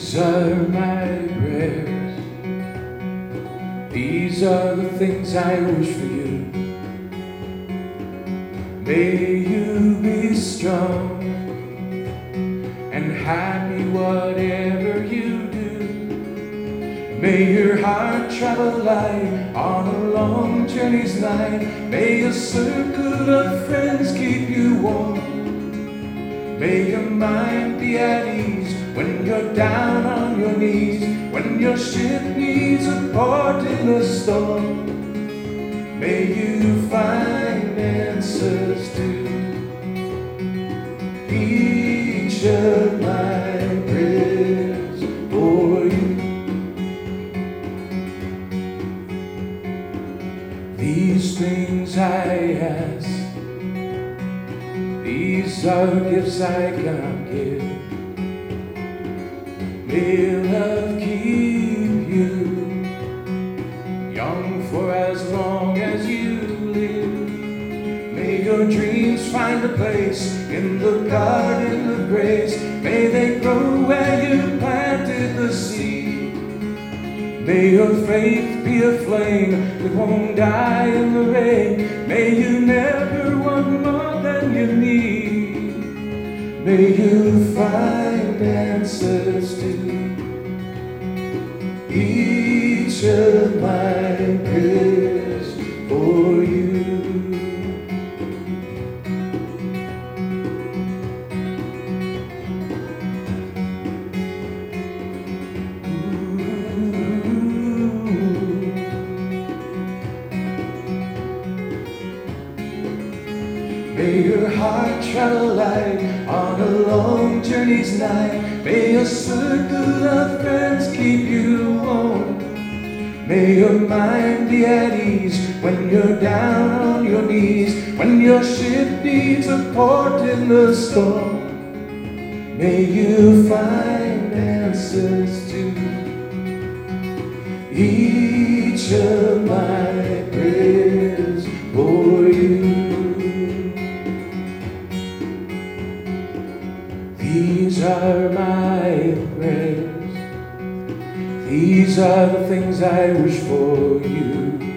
These are my prayers. These are the things I wish for you. May you be strong and happy whatever you do. May your heart travel light on a long journey's night. May a circle of friends keep you warm. May your mind be at ease when you're down on your knees, when your ship needs a port in the storm. May you find answers to each of my prayers for you. These things I ask. These are gifts I cannot give. May love keep you young for as long as you live. May your dreams find a place in the garden of grace. May they grow where you planted the seed. May your faith be a flame that won't die in the rain. May you find answers to each of my prayers May your heart travel light on a long journey's night. May a circle of friends keep you warm. May your mind be at ease when you're down on your knees, when your ship needs a port in the storm. May you find answers to each of my These are my prayers. These are the things I wish for you.